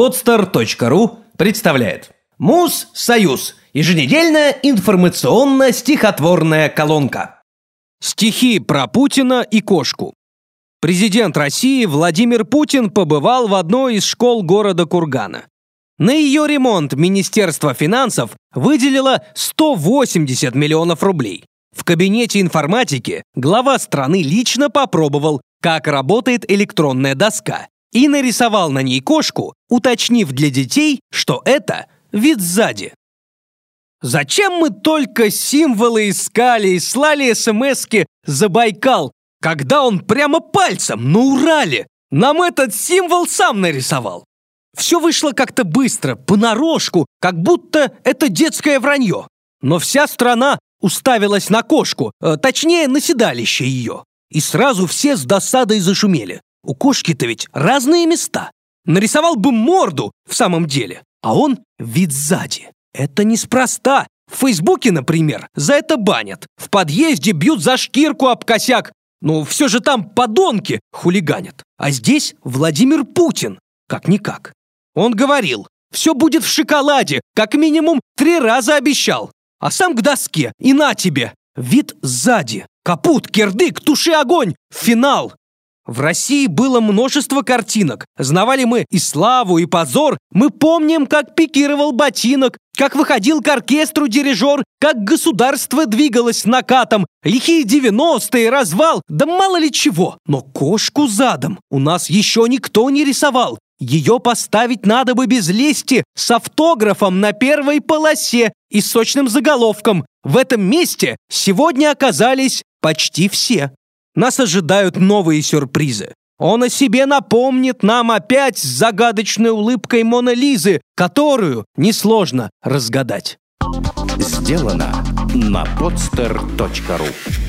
Podster.ru представляет Муз Союз. Еженедельная информационно-стихотворная колонка. Стихи про Путина и кошку. Президент России Владимир Путин побывал в одной из школ города Кургана. На ее ремонт Министерство финансов выделило 180 миллионов рублей. В кабинете информатики глава страны лично попробовал, как работает электронная доска, и нарисовал на ней кошку, уточнив для детей, что это вид сзади. Зачем мы только символы искали и слали смски за Байкал, когда он прямо пальцем на Урале нам этот символ сам нарисовал? Все вышло как-то быстро, понарошку, как будто это детское вранье. Но вся страна уставилась на кошку, э, точнее, на седалище ее. И сразу все с досадой зашумели. У кошки-то ведь разные места. Нарисовал бы морду в самом деле, а он вид сзади. Это неспроста. В Фейсбуке, например, за это банят. В подъезде бьют за шкирку об косяк. Ну, все же там подонки хулиганят. А здесь Владимир Путин. Как-никак. Он говорил, все будет в шоколаде, как минимум три раза обещал. А сам к доске, и на тебе. Вид сзади. Капут, кирдык, туши огонь. Финал. В России было множество картинок. Знавали мы и славу, и позор. Мы помним, как пикировал ботинок, как выходил к оркестру дирижер, как государство двигалось накатом, лихие девяностые, развал, да мало ли чего. Но кошку задом у нас еще никто не рисовал. Ее поставить надо бы без лести, с автографом на первой полосе и сочным заголовком. В этом месте сегодня оказались почти все. Нас ожидают новые сюрпризы. Он о себе напомнит нам опять с загадочной улыбкой Мона Лизы, которую несложно разгадать. Сделано на podster.ru